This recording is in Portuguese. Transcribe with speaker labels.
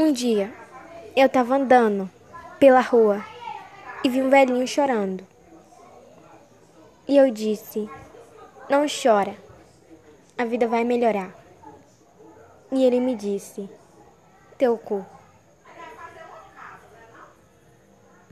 Speaker 1: Um dia, eu estava andando pela rua e vi um velhinho chorando. E eu disse: Não chora, a vida vai melhorar. E ele me disse: Teu cu.